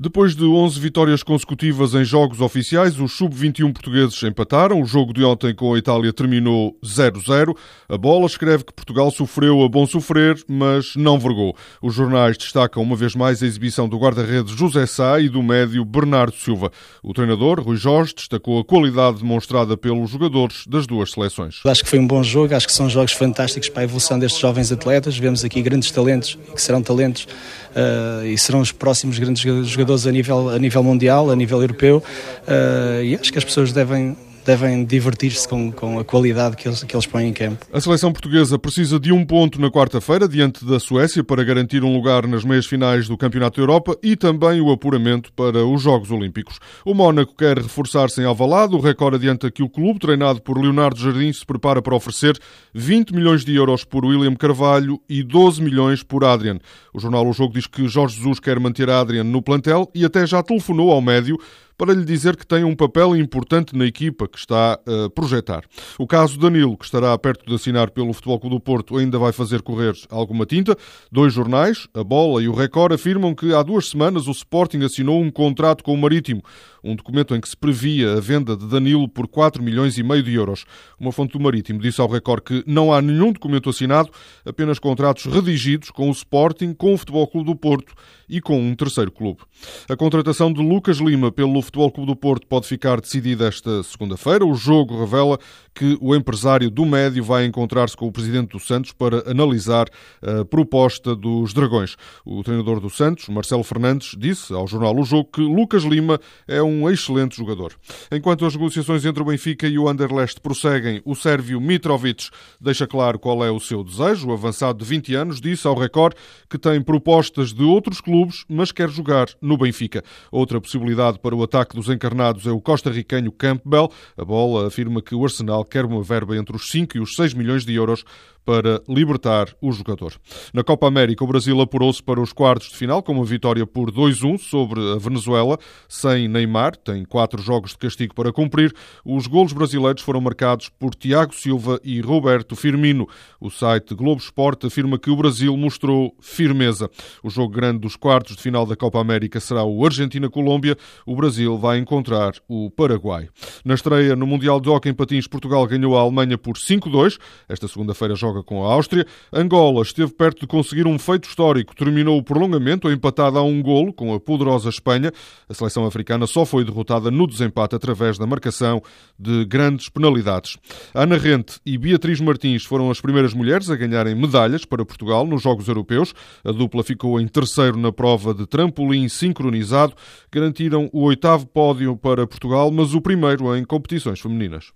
Depois de 11 vitórias consecutivas em jogos oficiais, os sub-21 portugueses empataram. O jogo de ontem com a Itália terminou 0-0. A bola escreve que Portugal sofreu a bom sofrer, mas não vergou. Os jornais destacam uma vez mais a exibição do guarda-redes José Sá e do médio Bernardo Silva. O treinador, Rui Jorge, destacou a qualidade demonstrada pelos jogadores das duas seleções. Acho que foi um bom jogo, acho que são jogos fantásticos para a evolução destes jovens atletas. Vemos aqui grandes talentos, que serão talentos uh, e serão os próximos grandes jogadores a nível, a nível mundial, a nível europeu, uh, e acho que as pessoas devem, devem divertir-se com, com a qualidade que eles, que eles põem em campo. A seleção portuguesa precisa de um ponto na quarta-feira, diante da Suécia, para garantir um lugar nas meias finais do Campeonato da Europa e também o apuramento para os Jogos Olímpicos. O Mónaco quer reforçar-se em Alvalade. O recorde adianta que o clube, treinado por Leonardo Jardim, se prepara para oferecer 20 milhões de euros por William Carvalho e 12 milhões por Adrian. O jornal O Jogo diz que Jorge Jesus quer manter Adrian no plantel e até já telefonou ao médio para lhe dizer que tem um papel importante na equipa que está a projetar. O caso Danilo, que estará perto de assinar pelo Futebol Clube do Porto, ainda vai fazer correr alguma tinta. Dois jornais, a Bola e o Record, afirmam que há duas semanas o Sporting assinou um contrato com o Marítimo, um documento em que se previa a venda de Danilo por 4 milhões e meio de euros. Uma fonte do Marítimo disse ao Record que não há nenhum documento assinado, apenas contratos redigidos com o Sporting, com o Futebol Clube do Porto e com um terceiro clube. A contratação de Lucas Lima pelo Futebol Clube do Porto pode ficar decidida esta segunda-feira. O jogo revela que o empresário do médio vai encontrar-se com o presidente do Santos para analisar a proposta dos Dragões. O treinador do Santos, Marcelo Fernandes, disse ao jornal O Jogo que Lucas Lima é um excelente jogador. Enquanto as negociações entre o Benfica e o Anderlecht prosseguem, o sérvio Mitrovic deixa claro qual é o seu desejo. O avançado de 20 anos disse ao Record que tem propostas de outros clubes, mas quer jogar no Benfica. Outra possibilidade para o ataque dos encarnados é o costarricenho Campbell. A bola afirma que o Arsenal quer uma verba entre os 5 e os 6 milhões de euros para libertar o jogador. Na Copa América, o Brasil apurou-se para os quartos de final com uma vitória por 2-1 sobre a Venezuela, sem Neymar, tem quatro jogos de castigo para cumprir. Os golos brasileiros foram marcados por Tiago Silva e Roberto Firmino. O site Globo Esporte afirma que o Brasil mostrou firmeza. O jogo grande dos quartos de final da Copa América será o Argentina-Colômbia. O Brasil vai encontrar o Paraguai. Na estreia no Mundial de Hockey em Patins, Portugal ganhou a Alemanha por 5-2. Esta segunda-feira joga joga com a Áustria. Angola esteve perto de conseguir um feito histórico. Terminou o prolongamento empatada a um golo com a poderosa Espanha. A seleção africana só foi derrotada no desempate através da marcação de grandes penalidades. Ana Rente e Beatriz Martins foram as primeiras mulheres a ganharem medalhas para Portugal nos Jogos Europeus. A dupla ficou em terceiro na prova de trampolim sincronizado. Garantiram o oitavo pódio para Portugal, mas o primeiro em competições femininas.